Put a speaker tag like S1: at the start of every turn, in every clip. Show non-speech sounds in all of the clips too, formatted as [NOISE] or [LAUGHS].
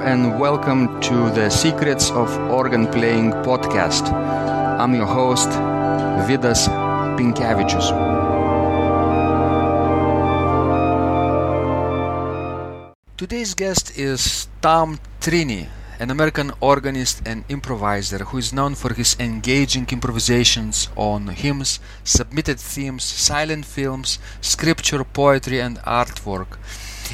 S1: and welcome to the Secrets of Organ Playing podcast. I'm your host, Vidas Pinkevičius. Today's guest is Tom Trenney, an American organist and improviser who is known for his engaging improvisations on hymns, submitted themes, silent films, scripture, poetry, and artwork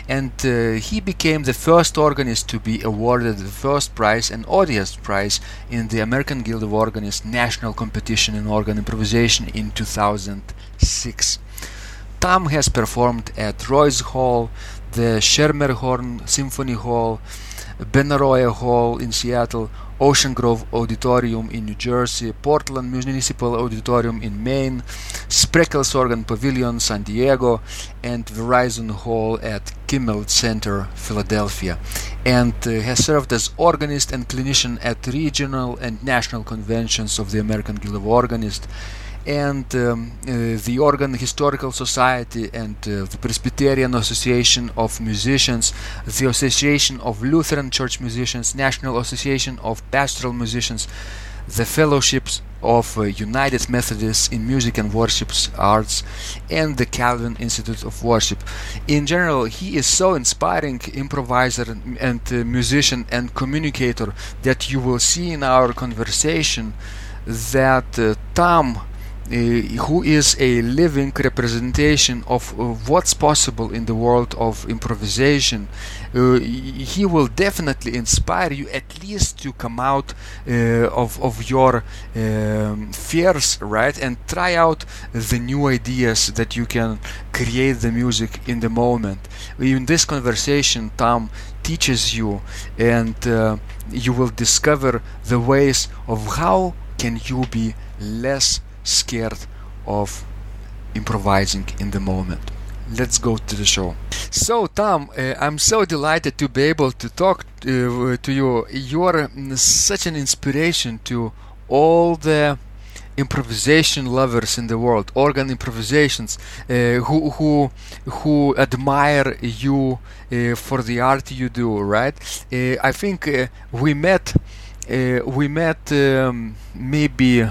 S1: and uh, he became the first organist to be awarded the first prize and audience prize in the American Guild of Organists National Competition in Organ Improvisation in 2006. Tom has performed at Royce Hall, the Schermerhorn Symphony Hall, Benaroya Hall in Seattle, Ocean Grove Auditorium in New Jersey, Portland Municipal Auditorium in Maine, Spreckels Organ Pavilion San Diego, and Verizon Hall at Kimmel Center, Philadelphia, and uh, has served as organist and clinician at regional and national conventions of the American Guild of Organists and um, uh, the Organ Historical Society and uh, the Presbyterian Association of Musicians, the Association of Lutheran Church Musicians, National Association of Pastoral Musicians, the Fellowships of uh, United Methodists in Music and Worship Arts, and the Calvin Institute of Worship. In general, he is so inspiring improviser and uh, musician and communicator that you will see in our conversation that uh, Tom who is a living representation of uh, what's possible in the world of improvisation. Uh, he will definitely inspire you at least to come out of, of your um, fears, right, and try out the new ideas that you can create the music in the moment. In this conversation, Tom teaches you and uh, you will discover the ways of how can you be less scared of improvising in the moment. Let's go to the show. So, Tom, uh, I'm so delighted to be able to talk uh, to you. You are such an inspiration to all the improvisation lovers in the world, organ improvisations, uh, who who who admire you uh, for the art you do. Right? Uh, I think we met. we met um, maybe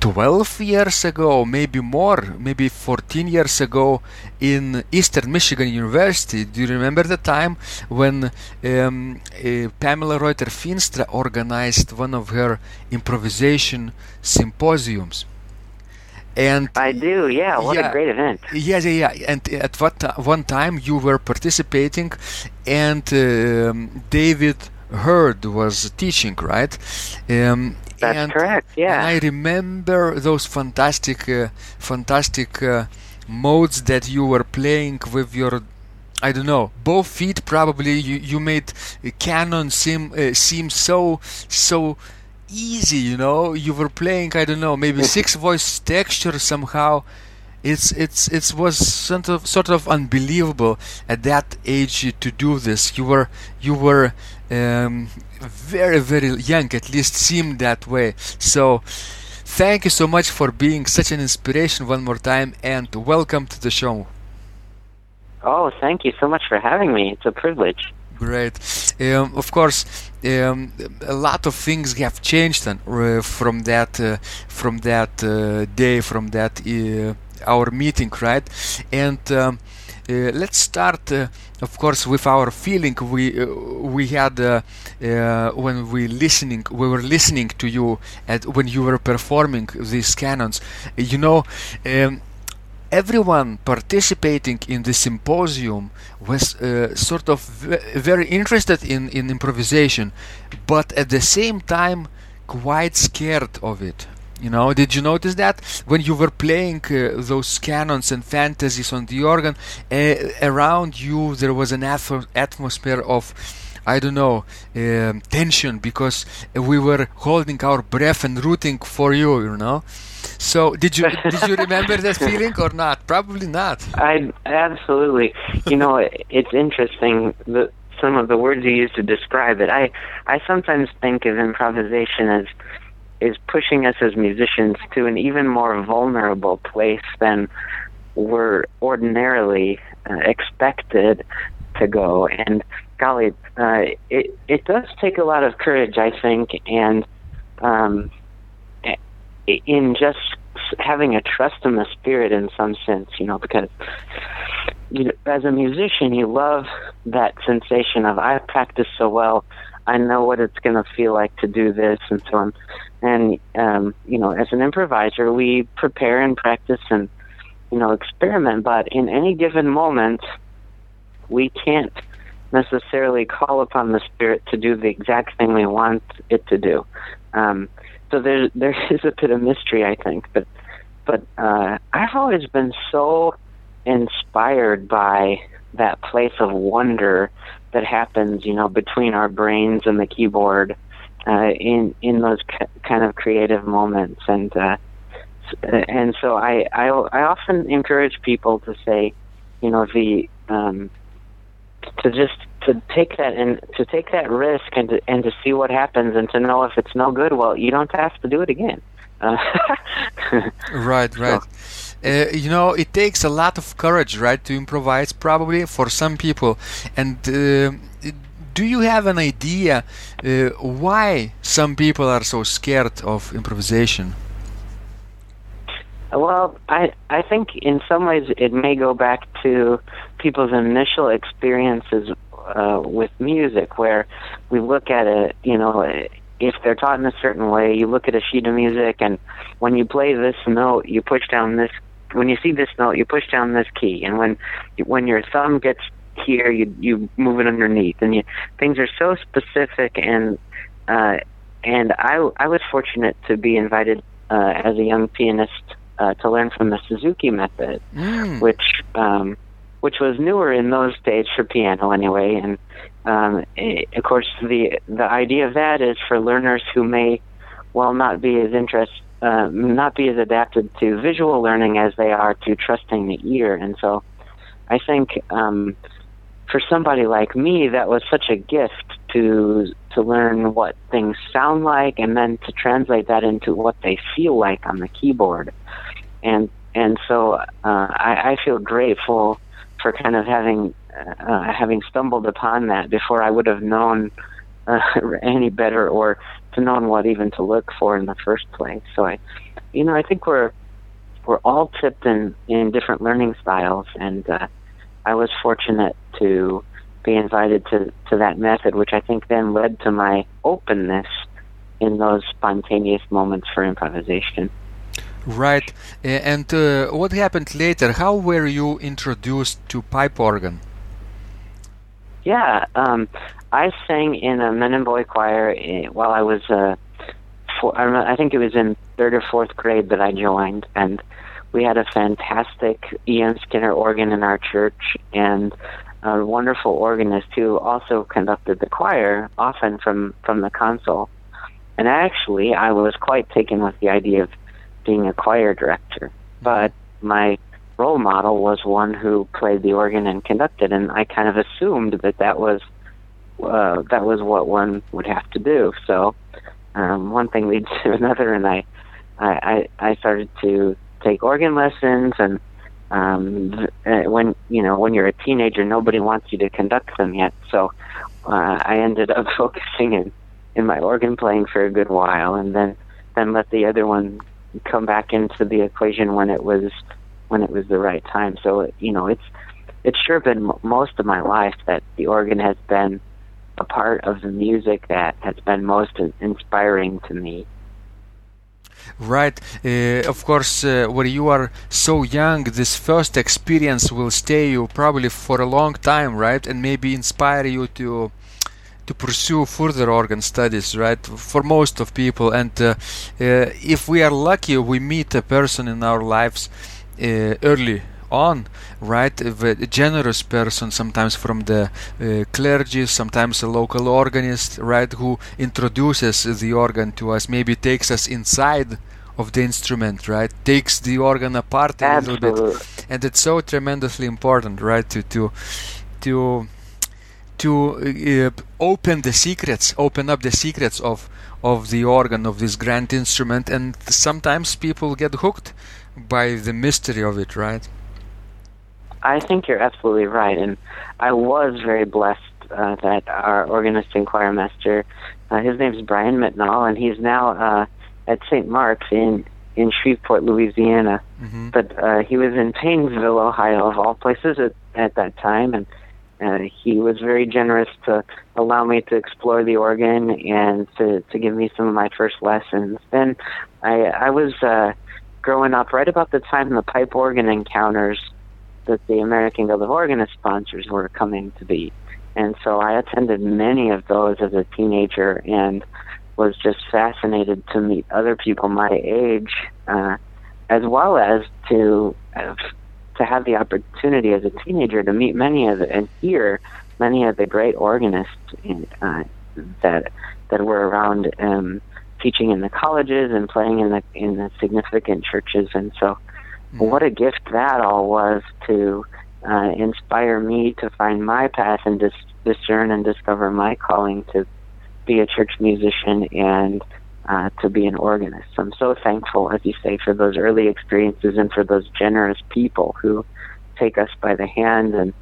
S1: 12 years ago, maybe more, maybe 14 years ago in Eastern Michigan University. Do you remember the time when um, uh, Pamela Ruiter-Feenstra organized one of her improvisation symposiums?
S2: And I do, yeah. What yeah, a great event!
S1: Yeah, yeah, yeah. And at what one time you were participating, and um, David Hurd was teaching, right?
S2: Um, that's and, correct. Yeah.
S1: I remember those fantastic, uh, fantastic uh, modes that you were playing with your. I don't know. Both feet probably you, you made canon seem uh, seem so so easy. You know, you were playing. I don't know. Maybe six voice texture somehow it's it's it was sort of sort of unbelievable at that age to do this. You were you were um, very very young, at least seemed that way. So. Thank you so much for being such an inspiration one more time and welcome to the show.
S2: Oh, thank you so much for having me. It's a privilege.
S1: Great. Um, of course, um, a lot of things have changed uh, from that uh, from that uh, day, from that uh, our meeting, right? And um, uh, let's start, uh, of course, with our feeling we uh, we had uh, uh, when we listening we were listening to you at when you were performing these canons. You know. Um, everyone participating in the symposium was uh, sort of very interested in, in improvisation, but at the same time quite scared of it. You know, did you notice that when you were playing uh, those canons and fantasies on the organ, uh, around you there was an ath- atmosphere of, I don't know, um, tension because we were holding our breath and rooting for you. You know. So did you did you remember that [LAUGHS] feeling or not? Probably not.
S2: I absolutely. You know, it's interesting that some of the words you use to describe it. I I sometimes think of improvisation as is pushing us as musicians to an even more vulnerable place than we're ordinarily uh, expected to go. And golly, uh, it it does take a lot of courage, I think, and um, in just having a trust in the spirit in some sense, you know, because you know, as a musician, you love that sensation of I practice so well, I know what it's going to feel like to do this and so on. And um, you know, as an improviser, we prepare and practice and you know experiment, but in any given moment, we can't necessarily call upon the spirit to do the exact thing we want it to do. Um, so there [LAUGHS] there is a bit of mystery, I think, but but uh, I've always been so inspired by that place of wonder that happens, you know, between our brains and the keyboard uh, in in those kind of creative moments, and uh, and so I, I I often encourage people to say, you know, the um, to just to take that and to take that risk and to and to see what happens and to know if it's no good, well, you don't have to do it again. Uh, [LAUGHS]
S1: right, right. So, uh, you know, it takes a lot of courage, right, to improvise, probably for some people. And uh, do you have an idea uh, why some people are so scared of improvisation?
S2: Well, I I think in some ways it may go back to people's initial experiences uh, with music, where we look at it, you know, if they're taught in a certain way, you look at a sheet of music, and when you play this note, you push down this. When you see this note, you push down this key, and when when your thumb gets here, you you move it underneath, and you, things are so specific. And uh, and I I was fortunate to be invited uh, as a young pianist uh, to learn from the Suzuki method, mm. which um, which was newer in those days for piano anyway. And um, it, of course, the the idea of that is for learners who may well not be as interest uh, not be as adapted to visual learning as they are to trusting the ear. And so, I think um, for somebody like me, that was such a gift to to learn what things sound like, and then to translate that into what they feel like on the keyboard. And and so uh, I, I feel grateful for kind of having uh, having stumbled upon that before I would have known uh, [LAUGHS] any better or to known what even to look for in the first place. So I, you know, I think we're we're all tipped in in different learning styles, and uh, I was fortunate to be invited to to that method, which I think then led to my openness in those spontaneous moments for improvisation.
S1: Right. And uh, what happened later? How were you introduced to pipe organ?
S2: Yeah, um, I sang in a men and boy choir eh, while I was, uh, four, I, I think it was in third or fourth grade that I joined, and we had a fantastic Aeolian-Skinner organ in our church, and a wonderful organist who also conducted the choir, often from from the console. And actually, I was quite taken with the idea of being a choir director. But my role model was one who played the organ and conducted, and I kind of assumed that that was uh, that was what one would have to do. So um, one thing leads [LAUGHS] to another, and I, I I started to take organ lessons, and um, uh, when you know when you're a teenager, nobody wants you to conduct them yet. So uh, I ended up [LAUGHS] focusing in in my organ playing for a good while, and then then let the other one come back into the equation when it was when it was the right time. So you know, it's it's sure been most of my life that the organ has been a part of the music that has been most inspiring to me.
S1: Right. Uh, of course, uh, when you are so young, this first experience will stay you probably for a long time, right? And maybe inspire you to to pursue further organ studies, right? For most of people, and uh, uh, if we are lucky, we meet a person in our lives early on, right? A generous person, sometimes from the uh, clergy, sometimes a local organist, right? Who introduces the organ to us, maybe takes us inside of the instrument, right? Takes the organ apart a
S2: Absolutely.
S1: little bit, and it's so tremendously important, right? To to to to uh, open the secrets, open up the secrets of of the organ of this grand instrument, and sometimes people get hooked by the mystery of it, right?
S2: I think you're absolutely right, and I was very blessed uh, that our organist and choir master, uh, his name's Brian Mitnall, and he's now uh, at St. Mark's in in Shreveport, Louisiana.
S1: Mm-hmm.
S2: But uh, he was in Painesville, Ohio, of all places at, at that time, and uh, he was very generous to allow me to explore the organ and to to give me some of my first lessons. Then I I was uh, growing up right about the time the pipe organ encounters that the American Guild of Organist sponsors were coming to be. And so I attended many of those as a teenager and was just fascinated to meet other people my age, uh, as well as to have, to have the opportunity as a teenager to meet many of the, and hear many of the great organists in, uh, that that were around um, teaching in the colleges and playing in the in the significant churches. And so,
S1: Mm-hmm.
S2: what a gift that all was to uh, inspire me to find my path and dis- discern and discover my calling to be a church musician and uh, to be an organist. I'm so thankful, as you say, for those early experiences and for those generous people who take us by the hand and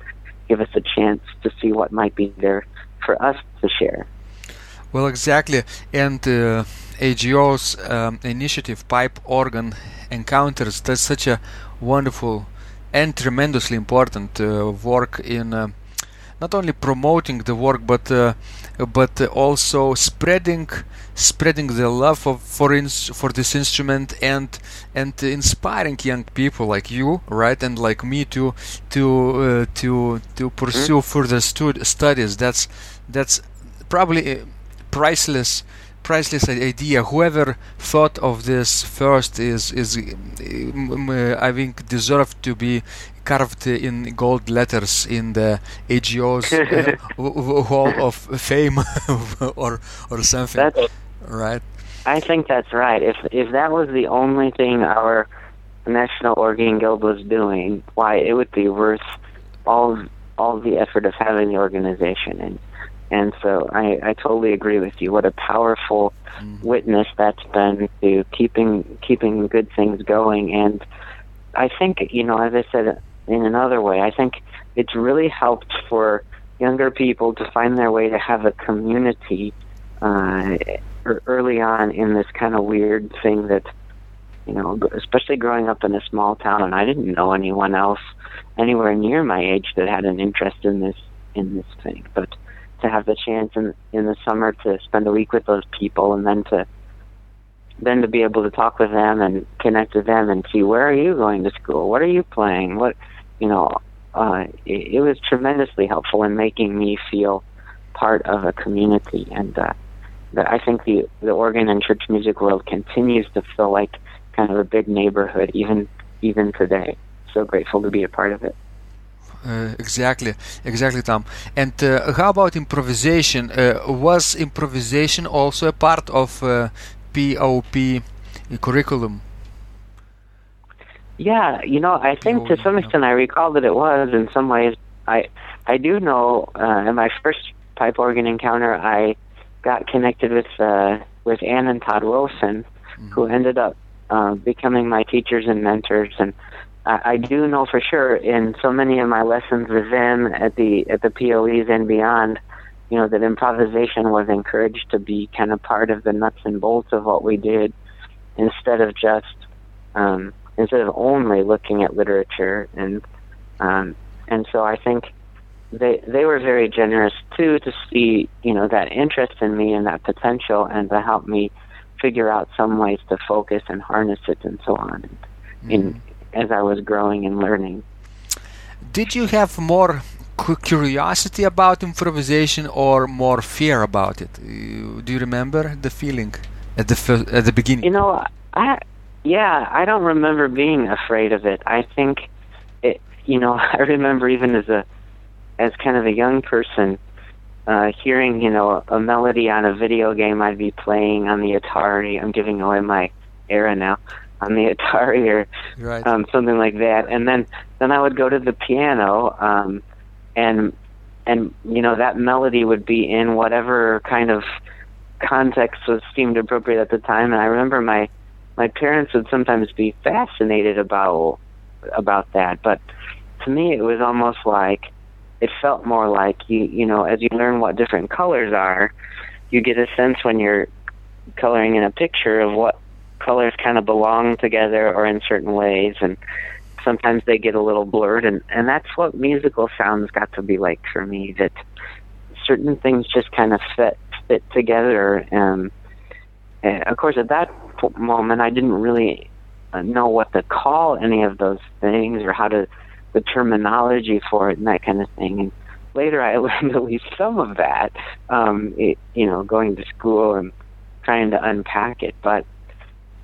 S2: give us a chance to see what might be there for us to share.
S1: Well, exactly. And uh, AGO's um, initiative, Pipe Organ Encounters, that's such a wonderful and tremendously important uh, work in uh, not only promoting the work but uh, but also spreading spreading the love of, for ins- for this instrument and and inspiring young people like you right and like me to to uh, to to pursue further stud- studies. That's that's probably priceless priceless idea. Whoever thought of this first is is um, uh, I think deserved to be carved in gold letters in the AGO's uh, [LAUGHS] Hall of Fame [LAUGHS] or or something.
S2: That's,
S1: right.
S2: I think that's right. If if that was the only thing our National Organ Guild was doing, why it would be worth all all the effort of having the organization and and so I, I totally agree with you. What a powerful
S1: Mm.
S2: witness that's been to keeping keeping good things going. And I think you know, as I said in another way, I think it's really helped for younger people to find their way to have a community uh, early on in this kind of weird thing that you know, especially growing up in a small town, and I didn't know anyone else anywhere near my age that had an interest in this in this thing, but to have the chance in in the summer to spend a week with those people and then to then to be able to talk with them and connect with them and see where are you going to school? What are you playing? What you know uh it, it was tremendously helpful in making me feel part of a community. And uh I think the the organ and church music world continues to feel like kind of a big neighborhood even even today. So grateful to be a part of it
S1: uh, exactly, exactly, Tom. And uh, how about improvisation? Uh, was improvisation also a part of POP curriculum?
S2: Yeah, you know, I think to some extent I recall that it was. In some ways, I I do know. in my first pipe organ encounter, I got connected with with Ann and Todd Wilson, mm-hmm. who ended up becoming my teachers and mentors and I do know for sure in so many of my lessons with them at the at the POEs and beyond, you know, that improvisation was encouraged to be kind of part of the nuts and bolts of what we did, instead of just um, instead of only looking at literature and um, and so I think they they were very generous too to see you know that interest in me and that potential and to help me figure out some ways to focus and harness it and so on. Mm-hmm. In as I was growing and learning.
S1: Did you have more curiosity about improvisation or more fear about it? Do you remember the feeling at the f- at the beginning?
S2: You know, I yeah, I don't remember being afraid of it. I think it. You know, [LAUGHS] I remember even as a as kind of a young person. Uh, hearing, you know, a melody on a video game I'd be playing on the Atari. I'm giving away my era now on the [LAUGHS] Atari or
S1: right.
S2: um, something like that. And then then I would go to the piano, um, and and you know that melody would be in whatever kind of context was seemed appropriate at the time. And I remember my my parents would sometimes be fascinated about about that, but to me it was almost like it felt more like you you know as you learn what different colors are, you get a sense when you're coloring in a picture of what colors kind of belong together or in certain ways and sometimes they get a little blurred and and that's what musical sounds got to be like for me that certain things just kind of fit fit together and, and of course at that moment I didn't really know what to call any of those things or how to the terminology for it and that kind of thing and later I [LAUGHS] learned at least some of that um it, you know going to school and trying to unpack it but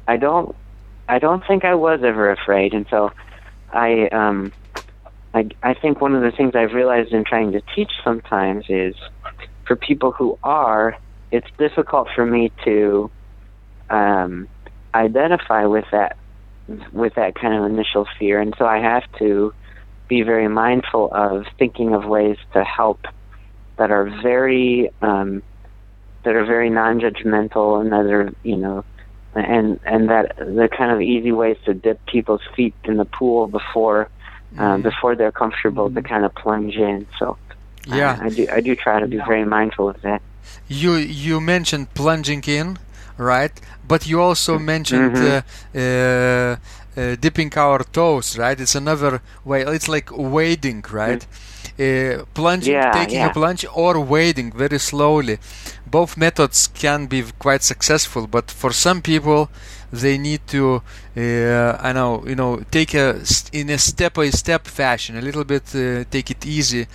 S2: I don't I don't think I was ever afraid. And so I um I I think one of the things I've realized in trying to teach sometimes is for people who are it's difficult for me to um identify with that with that kind of initial fear. And so I have to be very mindful of thinking of ways to help that are very um that are very non-judgmental and that are you know and and that the kind of easy ways to dip people's feet in the pool before uh, mm-hmm. before they're comfortable mm-hmm. to kind of plunge in. So uh, yeah, uh, I do I do try to be very mindful of that.
S1: You you mentioned plunging in, right? But you also mm-hmm. mentioned mm-hmm. uh, uh, dipping our toes, right? It's another way. It's like wading, right? Mm-hmm. Uh, plunging, yeah, taking yeah. a plunge, or wading very slowly both methods can be quite successful, but for some people, they need to, uh, I know, you know, take a in a step-by-step fashion, a little bit, uh, take it easy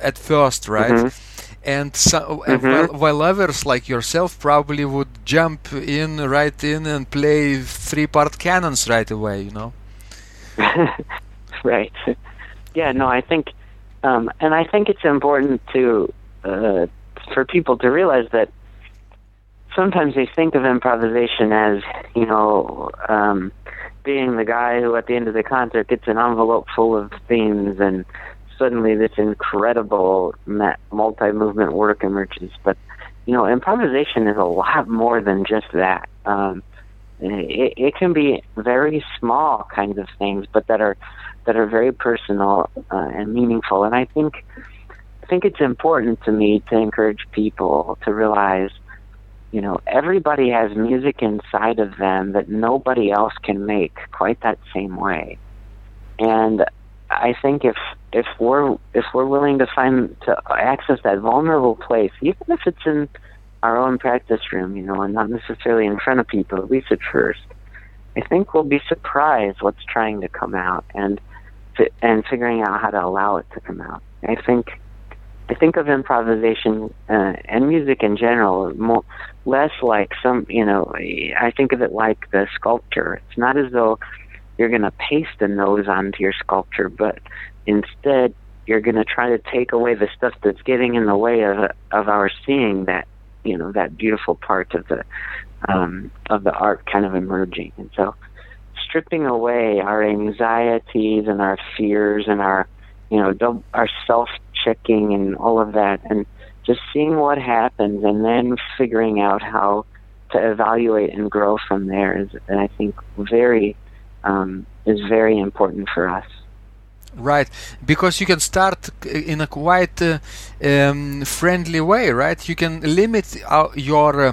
S1: at first, right? Mm-hmm. And so, mm-hmm. while, while, others like yourself probably would jump in right in and play three-part canons right away, you know. [LAUGHS]
S2: right. Yeah. No, I think, um, and I think it's important to uh, for people to realize that sometimes they think of improvisation as, you know, um, being the guy who at the end of the concert gets an envelope full of themes and suddenly this incredible multi-movement work emerges. But, you know, improvisation is a lot more than just that. Um, it, it can be very small kinds of things, but that are that are very personal uh, and meaningful. And I think I think it's important to me to encourage people to realize, you know, everybody has music inside of them that nobody else can make quite that same way. And I think if if we're if we're willing to find to access that vulnerable place, even if it's in our own practice room, you know, and not necessarily in front of people, at least at first, I think we'll be surprised what's trying to come out and and figuring out how to allow it to come out. I think I think of improvisation uh, and music in general more, less like some, you know, I think of it like the sculpture. It's not as though you're going to paste a nose onto your sculpture, but instead you're going to try to take away the stuff that's getting in the way of of our seeing that, you know, that beautiful part of the um, of the art kind of emerging. And so, stripping away our anxieties and our fears and our, you know, our self checking and all of that, and just seeing what happens, and then figuring out how to evaluate and grow from there is, I think, very um, is very important for us.
S1: Right, because you can start in a quite uh, um, friendly way, right? You can limit your uh,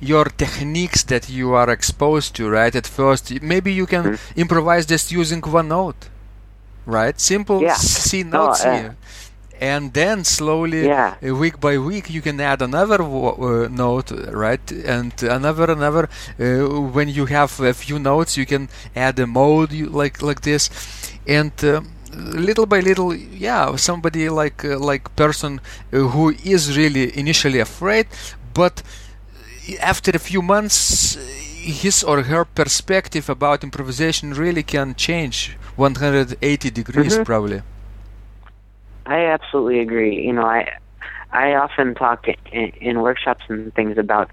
S1: your techniques that you are exposed to, right? At first, maybe you can mm-hmm. improvise just using one note, right? Simple
S2: yeah.
S1: C notes
S2: no,
S1: uh, here and then slowly
S2: yeah.
S1: uh, week by week you can add another uh, note right and another another uh, when you have a few notes you can add a mode like like this and uh, little by little yeah somebody like uh, like person uh, who is really initially afraid but after a few months his or her perspective about improvisation really can change 180 degrees
S2: mm-hmm.
S1: probably
S2: I absolutely agree. You know, I I often talk in, in workshops and things about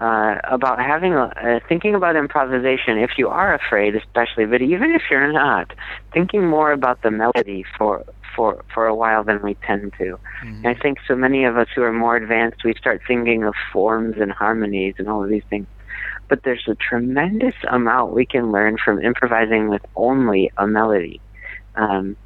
S2: uh, about having a, uh, thinking about improvisation. If you are afraid, especially, but even if you're not, thinking more about the melody for for for a while than we tend to. Mm-hmm. I think so many of us who are more advanced, we start thinking of forms and harmonies and all of these things. But there's a tremendous amount we can learn from improvising with only a melody. Um,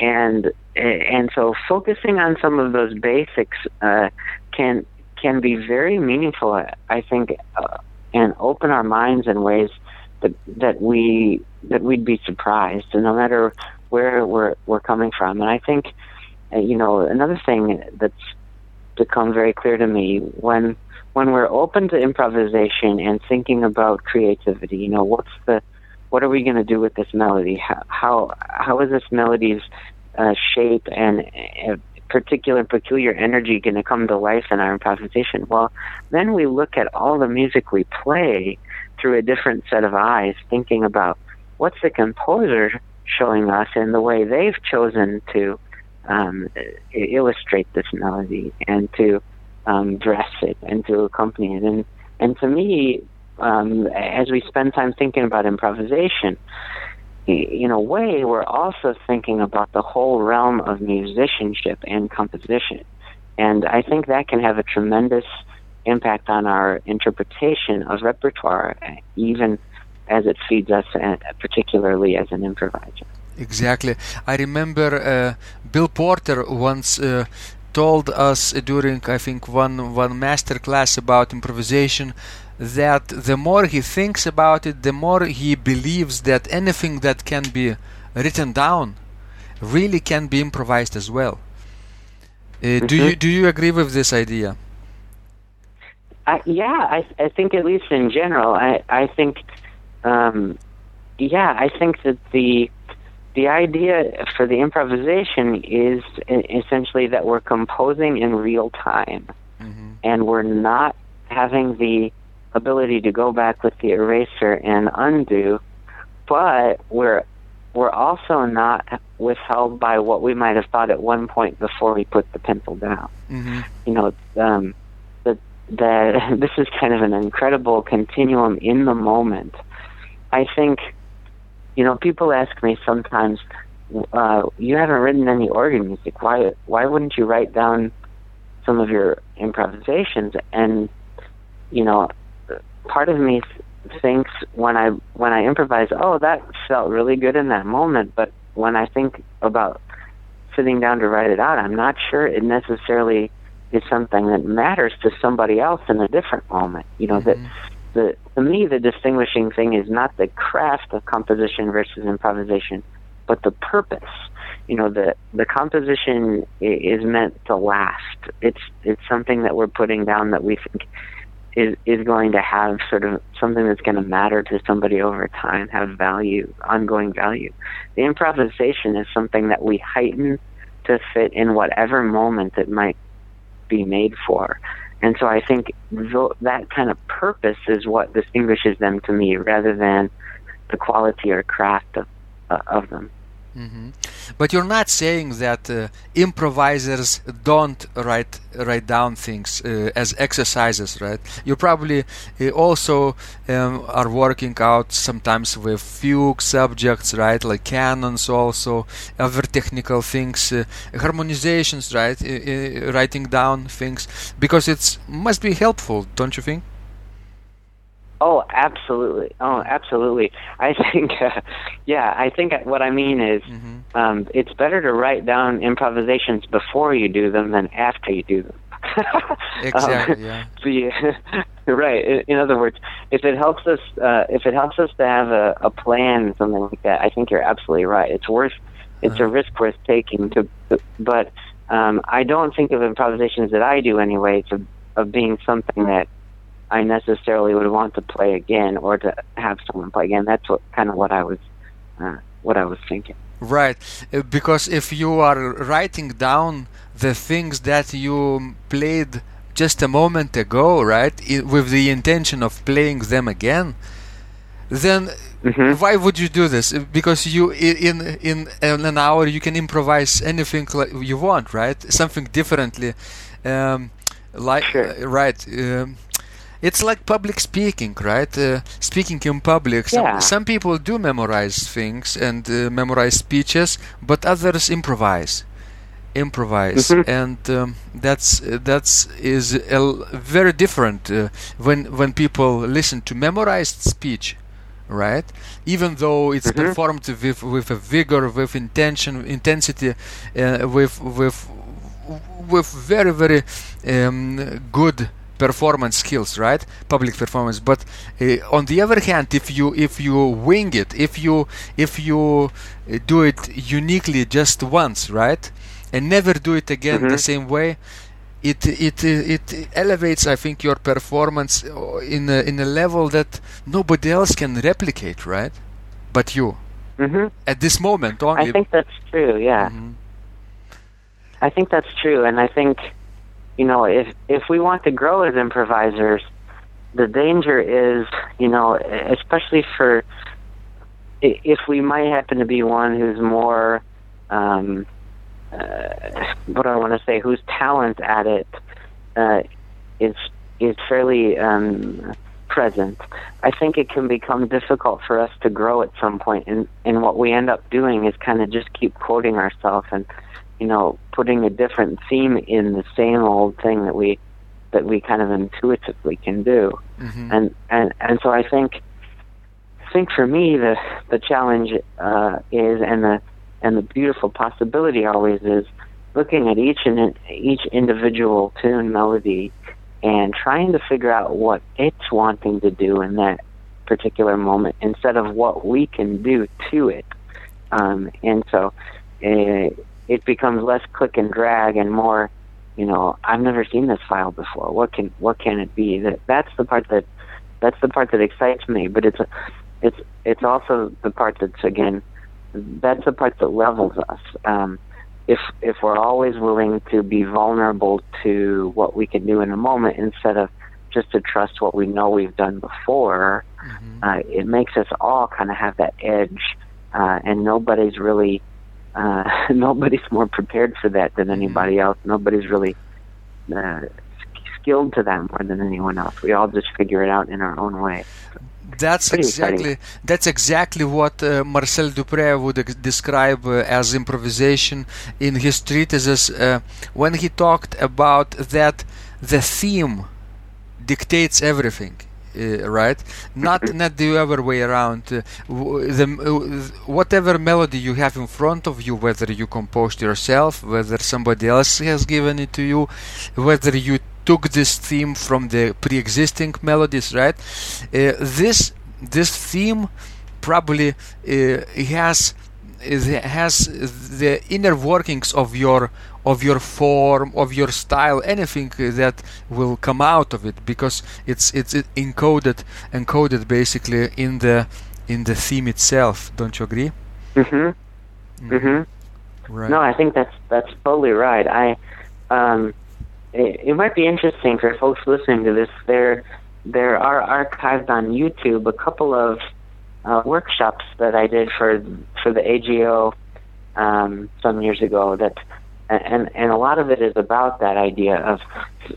S2: and and so focusing on some of those basics uh, can can be very meaningful. I think, uh, and open our minds in ways that that we that we'd be surprised, And no matter where we're we're coming from. And I think, uh, you know, another thing that's become very clear to me when when we're open to improvisation and thinking about creativity. You know, what's the what are we going to do with this melody? How how, how is this melody's uh, shape and uh, particular peculiar energy going to come to life in our improvisation? Well, then we look at all the music we play through a different set of eyes, thinking about what's the composer showing us and the way they've chosen to um, illustrate this melody and to um, dress it and to accompany it. And and to me, um, as we spend time thinking about improvisation, in a way, we're also thinking about the whole realm of musicianship and composition. And I think that can have a tremendous impact on our interpretation of repertoire, even as it feeds us, uh, particularly as an improviser.
S1: Exactly. I remember uh, Bill Porter once uh, told us during, I think, one one master class about improvisation that the more he thinks about it, the more he believes that anything that can be written down really can be improvised as well. Uh, mm-hmm. Do you do you agree with this idea?
S2: I, yeah, I I think at least in general, I I think, um, yeah, I think that the the idea for the improvisation is essentially that we're composing in real time, mm-hmm. and we're not having the ability to go back with the eraser and undo, but we're we're also not withheld by what we might have thought at one point before we put the pencil down. Mm-hmm. You know, um, that that [LAUGHS] this is kind of an incredible continuum in the moment. I think you know, people ask me sometimes, uh, "You haven't written any organ music. Why? Why wouldn't you write down some of your improvisations?" And you know, part of me thinks when I when I improvise, "Oh, that felt really good in that moment," but when I think about sitting down to write it out, I'm not sure it necessarily is something that matters to somebody else in a different moment. You know mm-hmm. that the to me the distinguishing thing is not the craft of composition versus improvisation, but the purpose. You know, the the composition is meant to last. It's it's something that we're putting down that we think is is going to have sort of something that's going to matter to somebody over time, have value, ongoing value. The improvisation is something that we heighten to fit in whatever moment it might be made for. And so I think th- that kind of purpose is what distinguishes them to me rather than the quality or craft of, uh, of them.
S1: Mm-hmm. But you're not saying that uh, improvisers don't write write down things uh, as exercises, right? You probably uh, also um, are working out sometimes with fugue subjects, right? Like canons, also other technical things, uh, harmonizations, right? Writing down things because it must be helpful, don't you think?
S2: Oh, absolutely. Oh, absolutely. I [LAUGHS] think, uh, yeah, I think what I mean is mm-hmm. um, it's better to write down improvisations before you do them than after you do them. [LAUGHS]
S1: exactly. Um, yeah. [LAUGHS]
S2: right. In, in, other words, if it helps us, uh, if it helps us to have a, a plan, something like that, I think you're absolutely right. It's worth, it's uh-huh. a risk worth taking. To, but um, I don't think of improvisations that I do anyway to, of being something that I necessarily would want to play again or to have someone play again. That's what kind of what I was uh, what I was thinking.
S1: Right, uh, because if you are writing down the things that you played just a moment ago, right, with the intention of playing them again, then mm-hmm. why would you do this? Because you in in an hour you can improvise anything you want, right? Something differently, um, like
S2: sure.
S1: uh, right. Um, it's like public speaking, right? Uh, speaking in public. Some,
S2: yeah.
S1: some people do memorize things and uh, memorize speeches, but others improvise, improvise, mm-hmm. and um, that's that's is a, very different uh, when when people listen to memorized speech right? Even though it's
S2: Mhm.
S1: performed with with a vigor, with intention, intensity, uh, with with with very very um, good performance skills right? Public performance. But uh, on the other hand if you if you wing it if you if you uh, do it uniquely just once right? And never do it again the
S2: Mhm.
S1: same way it it it elevates i think your performance in a, in a level that nobody else can replicate right? But you.
S2: Hmm
S1: at this moment only.
S2: I think that's true. Yeah,
S1: Mhm.
S2: I think that's true, and I think you know if if we want to grow as improvisers, the danger is you know especially for if we might happen to be one who's more um, uh, what do I want to say whose talent at it uh, is is fairly um, present. I think it can become difficult for us to grow at some point, and and what we end up doing is kind of just keep quoting ourselves and you know putting a different theme in the same old thing that we that we kind of intuitively can do
S1: Mhm.
S2: and and and so I think I think for me the the challenge uh, is and the and the beautiful possibility always is looking at each and each individual tune melody and trying to figure out what it's wanting to do in that particular moment instead of what we can do to it um, and so uh, it becomes less click and drag and more you know I've never seen this file before. What can what can it be? That that's the part that that's the part that excites me but it's a, it's it's also the part that's again that's the part that levels us. Um if if we're always willing to be vulnerable to what we can do in a moment instead of just to trust what we know we've done before
S1: Mhm.
S2: uh, it makes us all kind of have that edge, uh, and nobody's really, uh, [LAUGHS] nobody's more prepared for that than anybody else. Nobody's really uh, skilled to that more than anyone else. We all just figure it out in our own way.
S1: That's
S2: Pretty exciting.
S1: exactly that's exactly what uh, Marcel Dupré would ex- describe uh, as improvisation in his treatises uh, when he talked about that the theme dictates everything. Uh, right, not [LAUGHS] not the other way around. Uh, w- the uh, whatever melody you have in front of you, whether you composed yourself, whether somebody else has given it to you, whether you took this theme from the pre-existing melodies, right? Uh, this this theme probably uh, has has the inner workings of your of your form of your style anything that will come out of it because it's it's encoded encoded basically in the in the theme itself don't you agree
S2: Mm-hmm. Mm-hmm.
S1: right
S2: No, I think that's that's totally right. I, um, it, it might be interesting for folks listening to this. There, there are archived on YouTube a couple of uh, workshops that I did for for the AGO um, some years ago. That, and and a lot of it is about that idea of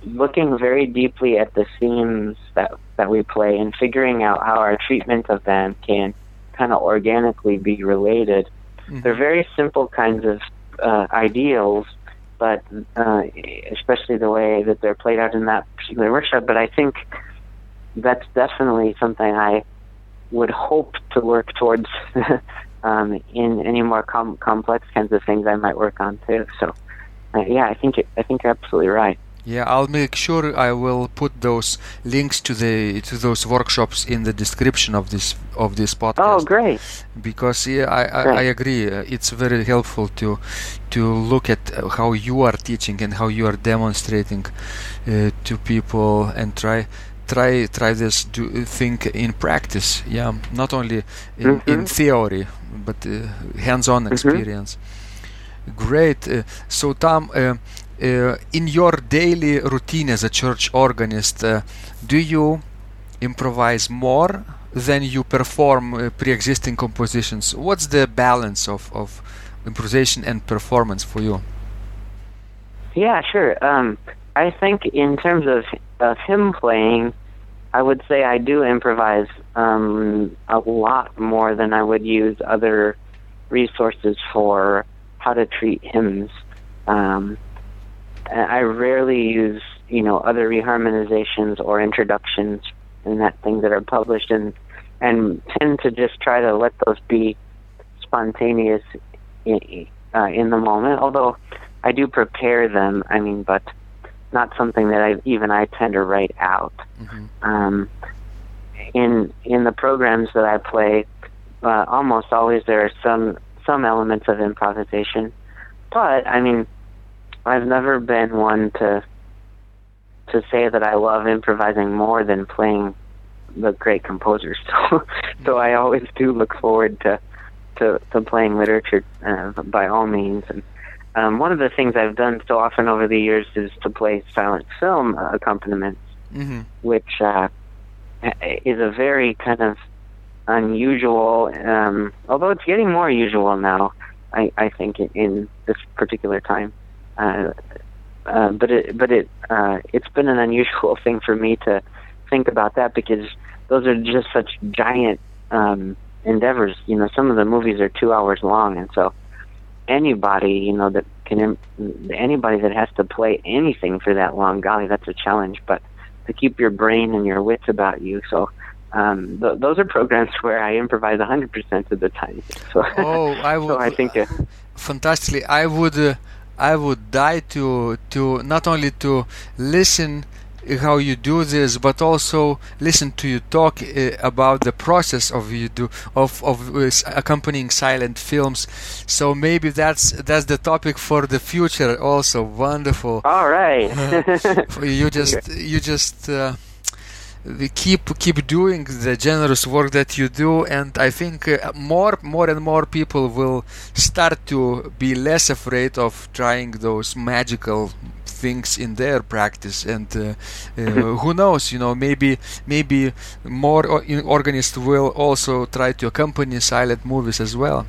S2: looking very deeply at the themes that that we play and figuring out how our treatment of them can kind of organically be related
S1: Mhm.
S2: they're very simple kinds of uh, ideals, but uh, especially the way that they're played out in that particular workshop. But I think that's definitely something I would hope to work towards [LAUGHS] um, in any more com- complex kinds of things I might work on too. So, uh, yeah, I think it, I think you're absolutely right.
S1: Yeah, I'll make sure I will put those links to the to those workshops in the description of this of this podcast.
S2: Oh, great!
S1: because yeah, I, I, I agree. Uh, it's very helpful to to look at uh, how you are teaching and how you are demonstrating uh, to people and try try try this do think in practice. Yeah, not only in, in
S2: Mhm.
S1: theory but uh, hands-on experience. Great. Uh, so Tom. Uh, uh, in your daily routine as a church organist, uh, do you improvise more than you perform uh, pre-existing compositions? What's the balance of, of improvisation and performance for you?
S2: Yeah, sure. Um, I think in terms of of hymn playing, I would say I do improvise um, a lot more than I would use other resources for how to treat hymns. Um, I rarely use, you know, other reharmonizations or introductions and that thing that are published in and tend to just try to let those be spontaneous in, uh, in the moment. Although I do prepare them. I mean, but not something that I even I tend to write out. Mm-hmm. Um, in in the programs that I play, uh, almost always there are some some elements of improvisation, but I mean, I've never been one to to say that I love improvising more than playing the great composers. [LAUGHS] So, so I always do look forward to to, to playing literature uh, by all means. And um, one of the things I've done so often over the years is to play silent film accompaniments, mm-hmm. which uh, is a very kind of unusual, um, although it's getting more usual now. I, I think in, in this particular time, uh, uh, but it but it uh, it's been an unusual [LAUGHS] thing for me to think about that because those are just such giant um, endeavors. You know, some of the movies are two hours long, and so anybody you know that can anybody that has to play anything for that long, golly, that's a challenge. But to keep your brain and your wits about you. So um, th- those are programs [LAUGHS] where I improvise 100% of the time. So,
S1: oh, [LAUGHS] I would,
S2: so I think uh,
S1: fantastically. I would uh, I would die to to not only to listen how you do this, but also listen to you talk uh, about the process of you do of of uh, accompanying silent films. So maybe that's that's the topic for the future. Also, wonderful.
S2: All right. [LAUGHS] [LAUGHS]
S1: you just you just. Uh, we keep keep doing the generous work that you do and i think uh, more more and more people will start to be less afraid of trying those magical things in their practice and uh, uh, who knows you know maybe maybe more organists will also try to accompany silent movies as well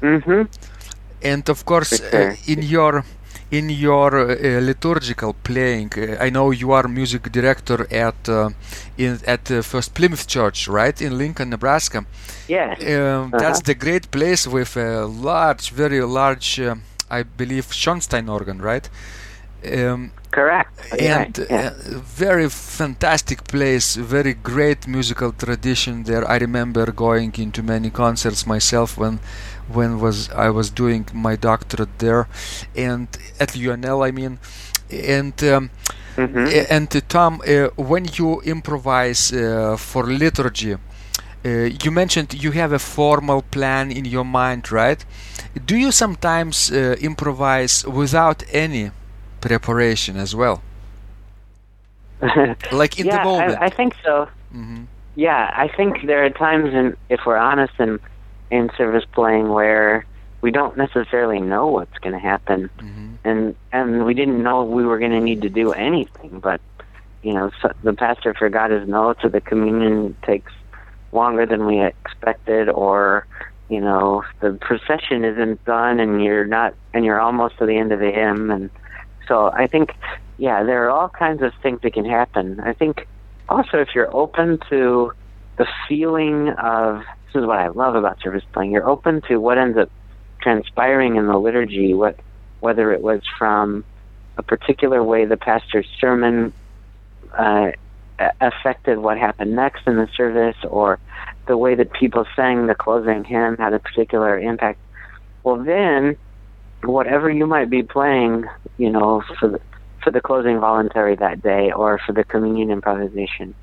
S2: mm-hmm.
S1: and of course uh, in your in your uh, liturgical playing, uh, I know you are music director at uh, in at First Plymouth Church, right in Lincoln, Nebraska.
S2: Yeah,
S1: um, uh-huh. that's the great place with a large, very large, I believe, Schoenstein organ, right?
S2: Um, Correct.
S1: And
S2: right. yeah.
S1: very fantastic place, very great musical tradition there. I remember going into many concerts myself when when was I was doing my doctorate there, and at UNL, I mean, and. Um, mm-hmm. And uh, Tom, uh, when you improvise uh, for liturgy, uh, you mentioned you have a formal plan in your mind, right? Do you sometimes uh, improvise without any preparation as well? [LAUGHS] like in
S2: yeah,
S1: the moment.
S2: I, I think so. Mm-hmm. Yeah, I think there are times, in, if we're honest, in in service playing where we don't necessarily know what's going to happen, mm-hmm. and and we didn't know we were going to need to do anything. But you know, so the pastor forgot his notes, or the communion takes longer than we expected, or you know, the procession isn't done, and you're not, and you're almost to the end of the hymn, and so I think, yeah, there are all kinds of things that can happen. I think also if you're open to the feeling of this is what I love about service playing. You're open to what ends up transpiring in the liturgy, what whether it was from a particular way the pastor's sermon uh, affected what happened next in the service, or the way that people sang the closing hymn had a particular impact. Well, then whatever you might be playing, you know, for the, for the closing voluntary that day or for the communion improvisation,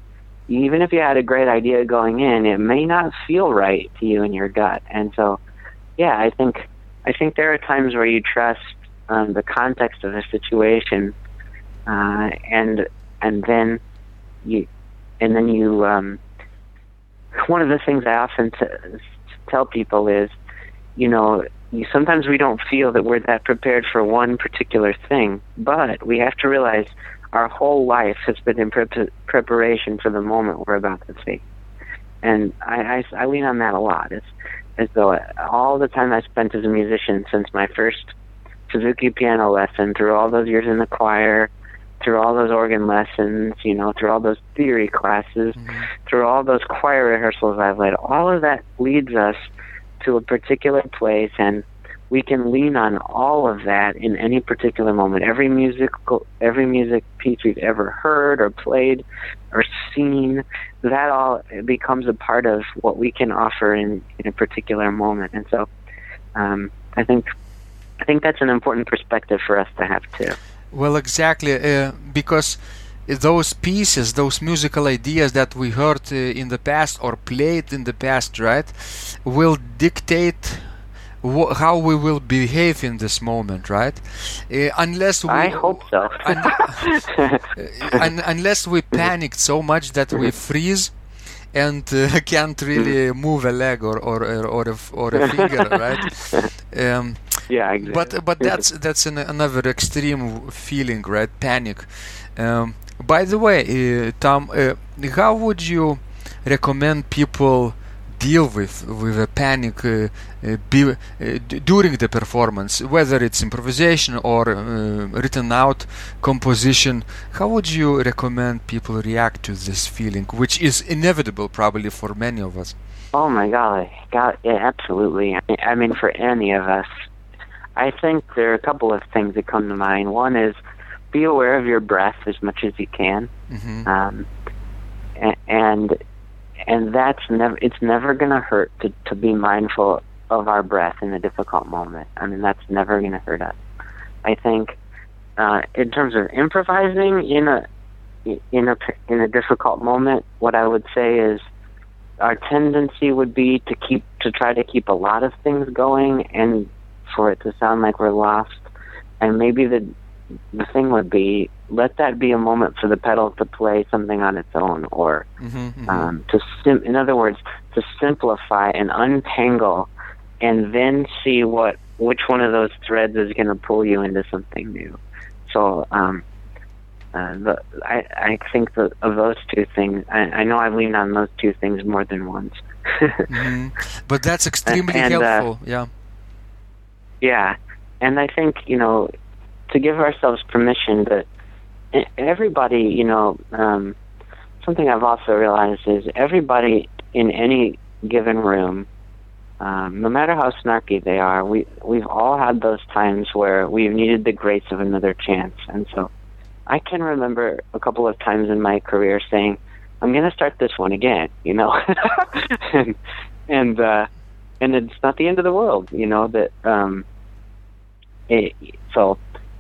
S2: even if you had a great idea going in, it may not feel right to you in your gut. And so, yeah, I think I think there are times where you trust um, the context of the situation, uh, and and then you and then you. Um, one of the things I often t- tell people is, you know, sometimes we don't feel that we're that prepared for one particular thing, but we have to realize our whole life has been in pre- preparation for the moment we're about to see. And I, I, I lean on that a lot. It's as though all the time I spent as a musician since my first Suzuki piano lesson, through all those years in the choir, through all those organ lessons, you know, through all those theory classes, mm-hmm. through all those choir rehearsals I've led, all of that leads us to a particular place and we can lean on all of that in any particular moment. Every musical, every music piece we've ever heard or played or seen, that all becomes a part of what we can offer in in a particular moment. And so, um, I think I think that's an important perspective for us to have too.
S1: Well, exactly, uh, because those pieces, those musical ideas that we heard uh, in the past or played in the past, right, will dictate wh- how we will behave in this moment, right? Uh, unless we,
S2: I hope so.
S1: un- [LAUGHS] un- unless we panicked so much that we freeze and uh, [LAUGHS] can't really move a leg or or or, or, a, or a finger, right? [LAUGHS] Um,
S2: yeah, exactly.
S1: but but that's that's an, another extreme feeling, right? Panic. Um, by the way, uh, Tom, uh, how would you recommend people deal with with a panic uh, uh, be, uh, d- during the performance, whether it's improvisation or uh, written out composition? How would you recommend people react to this feeling, which is inevitable probably for many of us?
S2: Oh my golly, God, yeah, absolutely. I mean, for any of us, I think there are a couple of things that come to mind. One is be aware of your breath as much as you can,
S1: hmm
S2: um, and and that's never it's never going to hurt to to be mindful of our breath in a difficult moment. I mean, that's never going to hurt us. I think uh, in terms of improvising in a in a in a difficult moment, what I would say is our tendency would be to keep to try to keep a lot of things going and for it to sound like we're lost. And maybe the the thing would be let that be a moment for the pedal to play something on its own, or
S1: hmm
S2: um, to sim- in other words, to simplify and untangle, and then see what which one of those threads is going to pull you into something new. So um, uh, the, I I think that of those two things, I, I know I've leaned on those two things more than once. [LAUGHS]
S1: hmm But that's extremely
S2: And, uh,
S1: helpful. yeah.
S2: Yeah, and I think you know to give ourselves permission that everybody, you know, um, something I've also realized is everybody in any given room, um, no matter how snarky they are, we we've all had those times where we've needed the grace of another chance, and so I can remember a couple of times in my career saying, "I'm going to start this one again," you know, [LAUGHS] and and uh, and it's not the end of the world, you know that. Um, so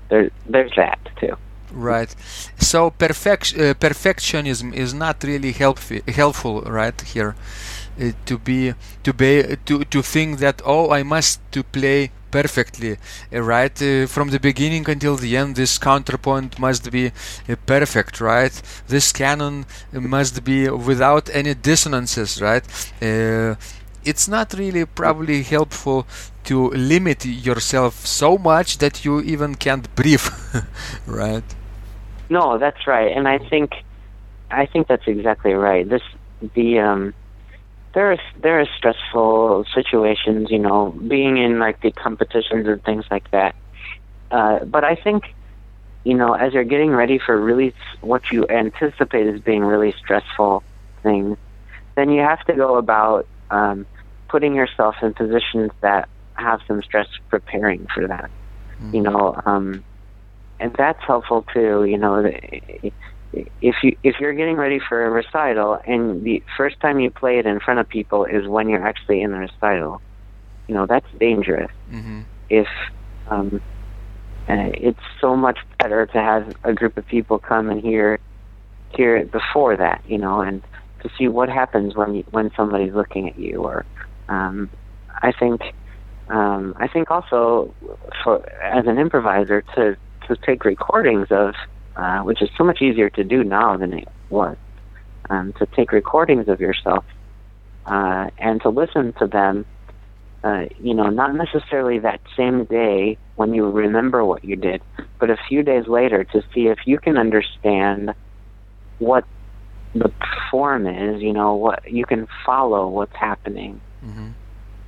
S2: there, there's that too.
S1: Right. So perfect, uh, perfectionism is not really helpful, helpful right here. Uh, to be to be to to think that oh I must to play perfectly uh, right uh, from the beginning until the end this counterpoint must be uh, perfect right this canon must be without any dissonances right uh, it's not really probably helpful to limit yourself so much that you even can't breathe [LAUGHS] right
S2: No, that's right, and I think I think that's exactly right. This the um there are there are stressful situations, you know, being in like the competitions and things like that. Uh, but I think, you know, as you're getting ready for really what you anticipate as being really stressful things, then you have to go about um, putting yourself in positions that have some stress preparing for that. You know, um, and that's helpful too. You know, if you if you're getting ready for a recital and the first time you play it in front of people is when you're actually in the recital, you know that's dangerous.
S1: hmm
S2: If um, uh, it's so much better to have a group of people come and hear hear it before that, you know, and to see what happens when you, when somebody's looking at you. Or um, I think um, I think also for as an improviser to to take recordings of uh, which is so much easier to do now than it was. Um, to take recordings of yourself uh, and to listen to them, uh, you know, not necessarily that same day when you remember what you did, but a few days later to see if you can understand what the form is, you know, what you can follow what's happening
S1: hmm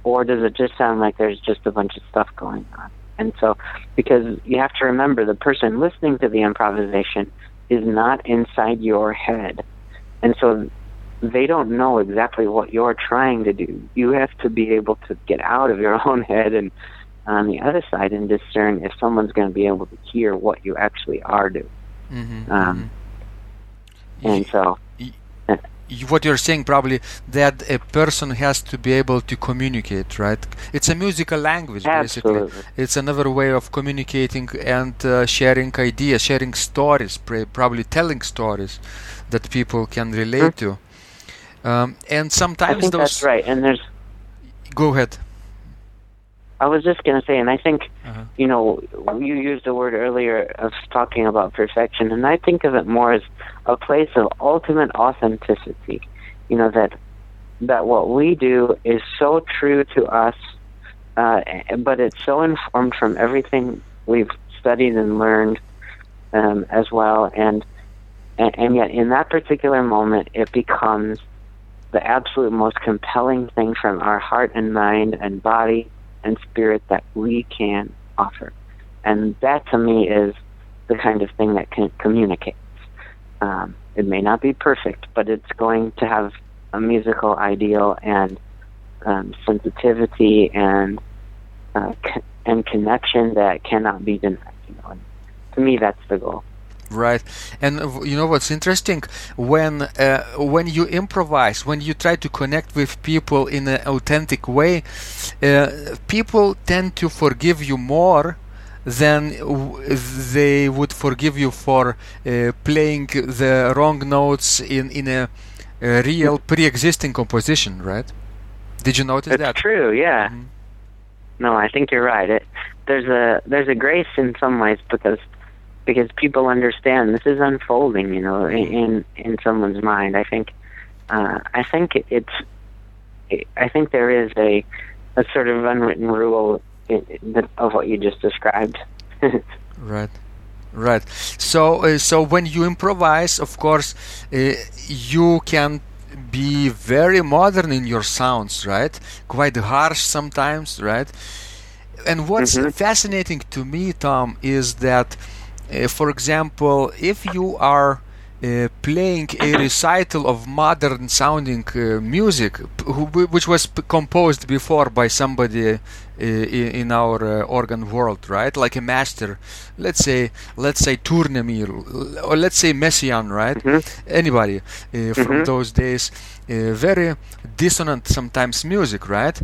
S2: or does it just sound like there's just a bunch of stuff going on? And so, because you have to remember, the person listening to the improvisation is not inside your head. And so, they don't know exactly what you're trying to do. You have to be able to get out of your [LAUGHS] own head and on the other side and discern if someone's going to be able to hear what you actually are doing.
S1: Mhm,
S2: Um,
S1: mhm.
S2: And so,
S1: what you're saying probably that a person has to be able to communicate right it's a musical language basically
S2: absolutely.
S1: it's another way of communicating and uh, sharing ideas sharing stories probably telling stories that people can relate to um, and
S2: I
S1: sometimes
S2: think
S1: those
S2: that's right. And there's,
S1: go ahead
S2: I was just going to say, and I think,
S1: Uh-huh.
S2: you know, you used the word earlier of talking about perfection, and I think of it more as a place of ultimate authenticity. You know that that what we do is so true to us, uh, but it's so informed from everything we've studied and learned um, as well, and, and and yet in that particular moment, it becomes the absolute most compelling thing from our heart and mind and body and spirit that we can offer. And that to me is the kind of thing that can communicate. Um, it may not be perfect, but it's going to have a musical ideal and um, sensitivity and uh, co- and connection that cannot be denied. You know, to me, that's the goal.
S1: Right, and uh, you know what's interesting when uh, when you improvise, when you try to connect with people in an authentic way, uh, people tend to forgive you more than w- they would forgive you for uh, playing the wrong notes in in a, a real pre-existing composition. Right? Did you notice
S2: It's
S1: that?
S2: true, yeah.
S1: Mhm.
S2: No, I think you're right. It, there's a there's a grace in some ways because because people understand this is unfolding, you know, in in, in someone's mind. I think uh, I think it, it's I think there is a a sort of unwritten rule of what you just described. [LAUGHS]
S1: Right, right. So, uh, so when you improvise, of course, uh, you can be very modern in your sounds, right? Quite harsh sometimes, right? And what's
S2: Mhm.
S1: fascinating to me, Tom, is that, uh, for example, if you are uh, playing a recital of modern sounding uh, music, p- which was p- composed before by somebody uh, in our uh, organ world, right? Like a master, let's say, let's say Tournemire, or let's say Messiaen, right?
S2: Mhm.
S1: Anybody uh, from
S2: Mhm.
S1: those days, uh, very dissonant sometimes music, right?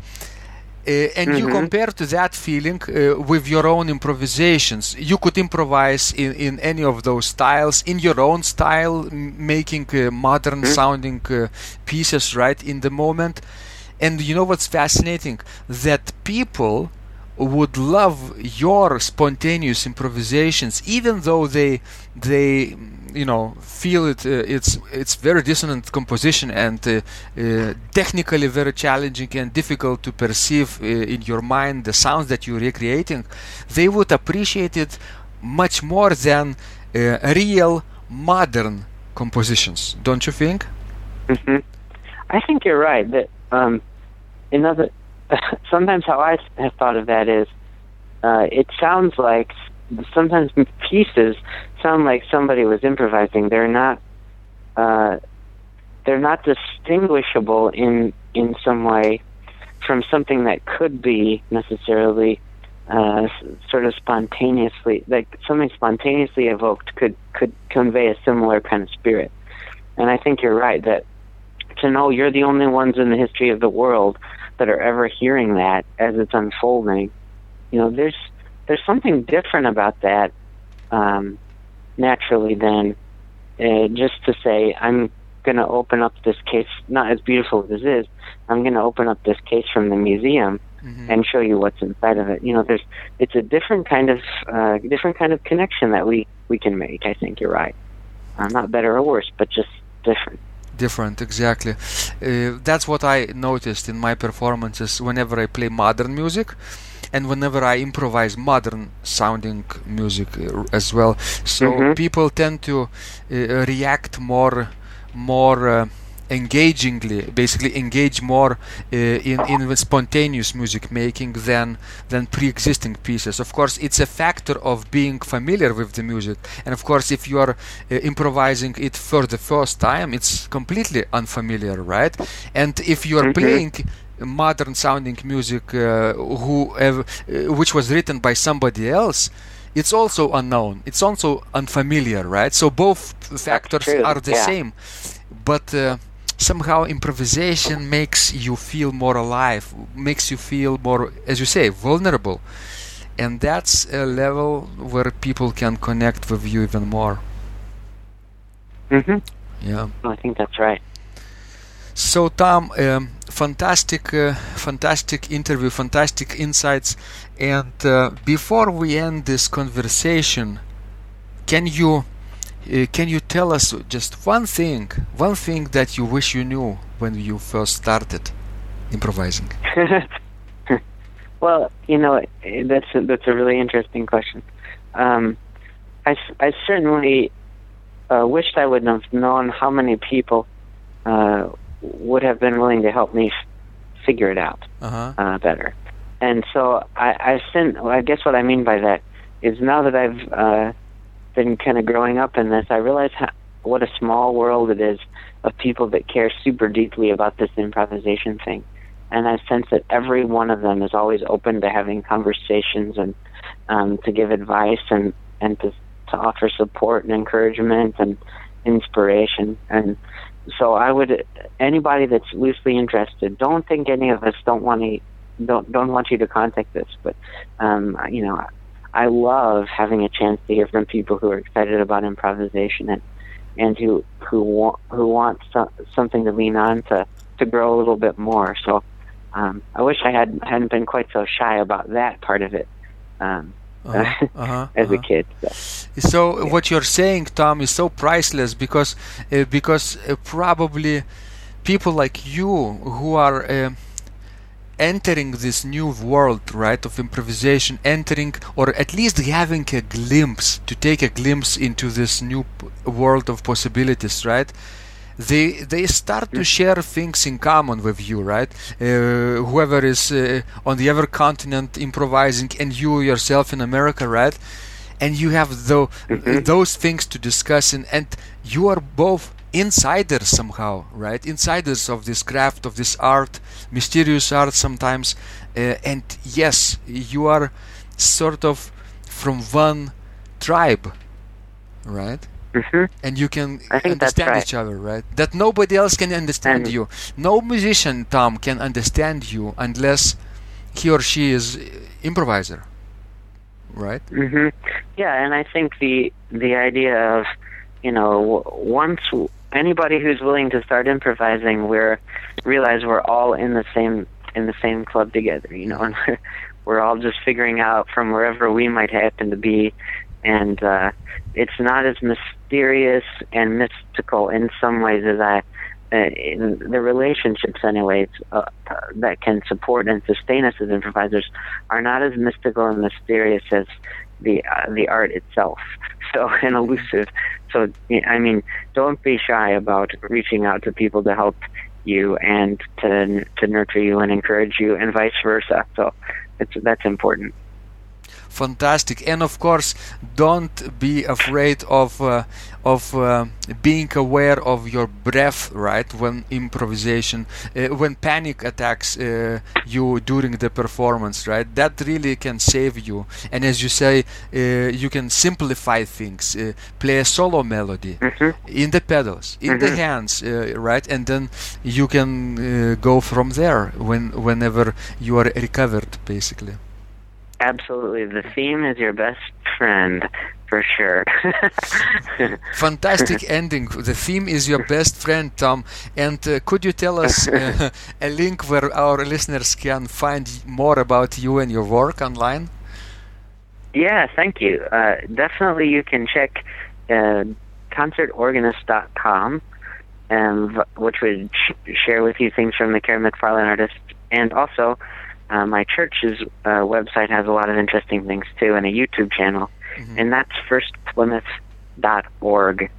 S1: Uh, and you
S2: Mhm.
S1: compare to that feeling uh, with your own improvisations. You could improvise in, in any of those styles, in your own style, m- making uh, modern
S2: Mhm.
S1: sounding uh, pieces right in the moment. And you know what's fascinating? That people would love your spontaneous improvisations, even though they they you know feel it. Uh, it's it's very dissonant composition and uh, uh, technically very challenging and difficult to perceive in your mind the sounds that you're recreating. They would appreciate it much more than real modern compositions, don't you think?
S2: hmm I think you're right. That um, another [LAUGHS] sometimes how I have thought of that is uh, it sounds like sometimes pieces sound like somebody was improvising. They're not uh, they're not distinguishable in in some way from something that could be necessarily uh, sort of spontaneously like something spontaneously evoked could could convey a similar kind of spirit. And I think you're right that to know you're the only ones in the history of the world that are ever hearing that as it's unfolding. You know, there's there's something different about that um, naturally then uh, just to say I'm going to open up this case, not as beautiful as it is. I'm going to open up this case from the museum
S1: Mhm.
S2: and show you what's inside of it. You know, there's it's a different kind of uh, different kind of connection that we we can make. I think you're right. Uh, not better or worse, but just different.
S1: different exactly uh, that's what i noticed in my performances whenever i play modern music and whenever i improvise modern sounding music uh, as well so
S2: Mhm.
S1: people tend to uh, react more more uh, engagingly basically engage more uh, in in spontaneous music making than than pre-existing pieces of course it's a factor of being familiar with the music and of course if you are uh, improvising it for the first time it's completely unfamiliar right and if you are
S2: Mhm.
S1: playing modern sounding music uh, who have, uh, which was written by somebody else it's also unknown. It's also unfamiliar right? So both factors are the
S2: yeah.
S1: same. But uh, somehow improvisation makes you feel more alive makes you feel more as you say vulnerable. And that's a level where people can connect with you even more.
S2: Hmm
S1: yeah.
S2: I think that's right.
S1: So tom um, fantastic uh, fantastic interview fantastic insights and uh, before we end this conversation can you uh, can you tell us just one thing one thing that you wish you knew when you first started improvising [LAUGHS]
S2: well, you know, that's a, that's a really interesting question. Um, I, I certainly uh, wished I would have known how many people uh, would have been willing to help me f- figure it out
S1: uh-huh
S2: uh, better. And so I, I sent. well, I guess what I mean by that is now that I've uh, been kind of growing up in this, I realize how, what a small world it is of people that care super deeply about this improvisation thing. And I sense that every one of them is always open to having conversations and um, to give advice and and to to offer support and encouragement and inspiration. And so I would anybody that's loosely interested, don't think any of us don't want to don't don't want you to contact us, but um, you know, I love having a chance to hear from people who are excited about improvisation and and who who want who want so, something to lean on to to grow a little bit more. So um, I wish I had hadn't been quite so shy about that part of it um,
S1: uh-huh, uh-huh, [LAUGHS]
S2: as
S1: uh-huh.
S2: a kid. So.
S1: So what you're saying, Tom, is so priceless because uh, because uh, probably people like you who are uh, entering this new world, right, of improvisation, entering or at least having a glimpse to take a glimpse into this new p- world of possibilities, right? They they start to share things in common with you, right? Uh, whoever is uh, on the other continent improvising, and you yourself in America, right? and you have tho- those things to discuss and, and you are both insiders somehow right? Insiders of this craft of this art mysterious art sometimes. Uh, and yes you are sort of from one tribe right
S2: hmm
S1: and you can
S2: I think that's
S1: understand
S2: right.
S1: each other right that nobody else can understand
S2: And-
S1: you no musician tom can understand you unless he or she is improviser right
S2: hmm Yeah, and I think the the idea of you know once anybody who's willing to start improvising, we're realize we're all in the same in the same club together. You know, and [LAUGHS] we're all just figuring out from wherever we might happen to be, and uh, it's not as mysterious and mystical in some ways as I. Uh, the relationships, anyways, uh, that can support and sustain us as improvisers, are not as mystical and mysterious as the uh, the art itself. [LAUGHS] So and elusive. So I mean, don't be shy about reaching out to people to help you and to to nurture you and encourage you, and vice versa. So it's that's important.
S1: Fantastic. And of course don't be afraid of uh, of uh, being aware of your breath right when improvisation uh, when panic attacks uh, you during the performance right? That really can save you. And as you say uh, you can simplify things uh, play a solo melody
S2: Mhm.
S1: in the pedals in the
S2: Mhm.
S1: hands uh, right? And then you can uh, go from there when whenever you are recovered basically
S2: Absolutely, the theme is your best friend for sure. [LAUGHS]
S1: Fantastic ending. The theme is your best friend, Tom. And uh, could you tell us uh, [LAUGHS] a link where our listeners can find more about you and your work online?
S2: Yeah, thank you. Uh, definitely, you can check uh, concertorganist.com, um, v- which would sh- share with you things from the Karen McFarlane artist. And also, uh, my church's uh, website has a lot of interesting things too, and a YouTube channel. And that's firstplymouth.org.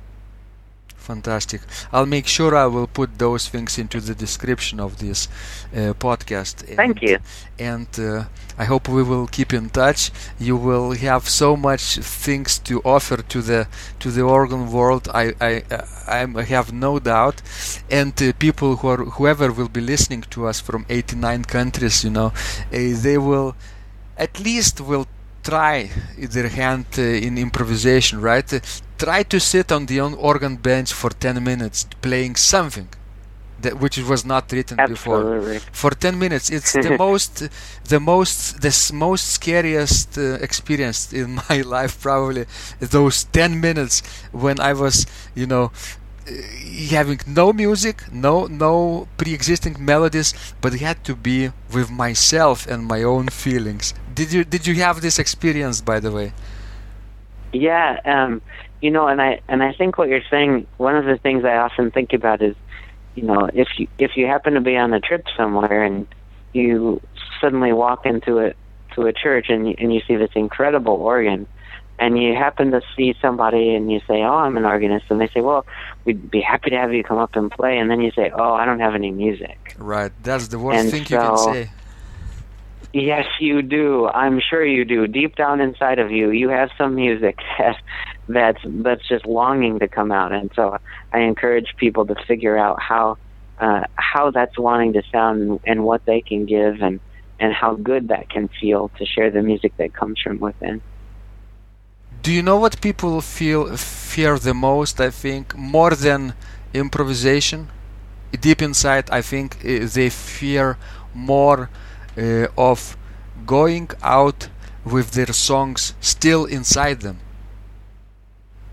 S1: Fantastic. I'll make sure I will put those things into the description of this uh, podcast. And,
S2: Thank you.
S1: And uh, I hope we will keep in touch. You will have so much things to offer to the to the organ world. I I I have no doubt. And uh, people who are whoever will be listening to us from 89 countries, you know, uh, they will at least will try their hand uh, in improvisation, right? Try to sit on the organ bench for 10 minutes playing something that which was not written
S2: Absolutely.
S1: before for 10 minutes. It's the [LAUGHS] most the most the most scariest uh, experience in [LAUGHS] my life probably those 10 minutes when i was you know uh, having no music no no pre-existing melodies but it had to be with myself and my own feelings. Did you did you have this experience by the way?
S2: Yeah um you know and i and i think what you're saying one of the things i often think about is you know if you if you happen to be on a trip somewhere and you suddenly walk into it to a church and and you see this incredible organ and you happen to see somebody and you say oh i'm an organist and they say well we'd be happy to have you come up and play and then you say oh i don't have any music
S1: right that's the worst
S2: and
S1: thing
S2: so,
S1: you can say
S2: Yes, you do. I'm sure you do. Deep down inside of you, you have some music [LAUGHS] that, that's that's just longing to come out. And so, I encourage people to figure out how uh, how that's wanting to sound and what they can give, and and how good that can feel to share the music that comes from within.
S1: Do you know what people feel fear the most? I think more than improvisation. Deep inside, I think uh, they fear more uh, of going out with their songs still inside them.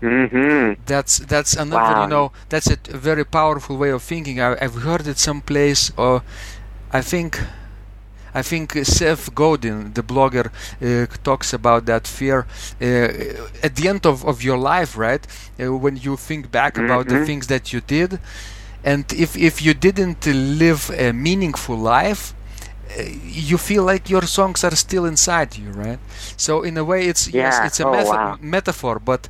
S2: Mm-hmm.
S1: That's that's another
S2: Wow.
S1: you know that's a t- very powerful way of thinking. I, I've heard it someplace, or I think I think Seth Godin, the blogger, uh, talks about that fear uh, at the end of, of your life, right? Uh, when you think back about the
S2: Mhm.
S1: things that you did, and if if you didn't live a meaningful life, uh, you feel like your songs are still inside you, right? So in a way, it's yes, it's a
S2: Oh, wow.
S1: metaphor, but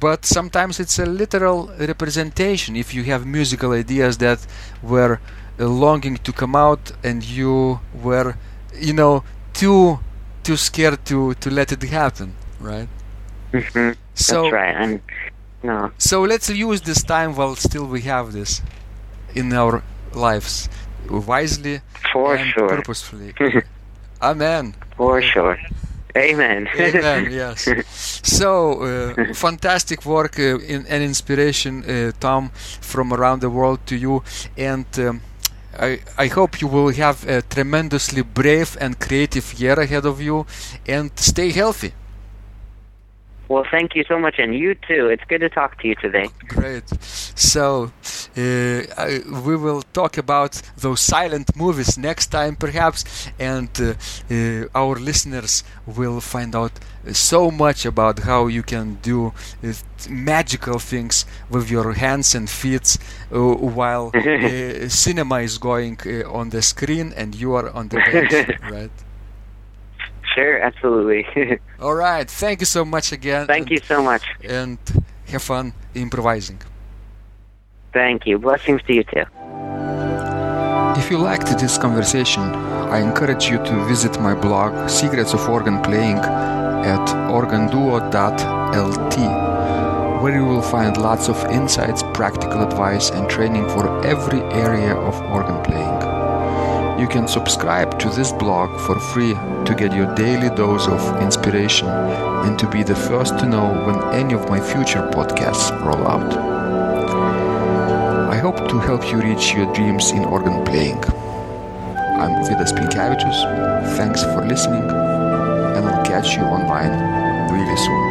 S1: but sometimes it's a literal representation. If you have musical ideas that were uh, longing to come out and you were, you know, too too scared to to let it happen, right?
S2: hmm
S1: So
S2: that's right. I'm no.
S1: so let's use this time while still we have this in our lives wisely
S2: For
S1: and
S2: sure.
S1: purposefully. [LAUGHS] Amen.
S2: For sure. Amen.
S1: Amen. [LAUGHS] Yes. So uh, fantastic work uh, in, and inspiration, uh, Tom, from around the world to you, and um, I I hope you will have a tremendously brave and creative year ahead of you, and stay healthy.
S2: Well, thank you so much, and you too. It's good to talk to you today.
S1: Great. So, uh, I, we will talk about those silent movies next time, perhaps, and uh, uh, our listeners will find out so much about how you can do uh, magical things with your hands and feet uh, while [LAUGHS] uh, cinema is going uh, on the screen and you are on the bench, [LAUGHS] right?
S2: Sure, absolutely. [LAUGHS]
S1: All right. Thank you so much again.
S2: thank
S1: and,
S2: you so much.
S1: And have fun improvising.
S2: Thank you. Blessings to you too.
S1: If you liked this conversation, I encourage you to visit my blog Secrets of Organ Playing at organduo.lt, where you will find lots of insights, practical advice, and training for every area of organ playing. You can subscribe to this blog for free to get your daily dose of inspiration and to be the first to know when any of my future podcasts roll out. I hope to help you reach your dreams in organ playing. I'm Vidas Pinkevičius. Thanks for listening, and I'll catch you online really soon.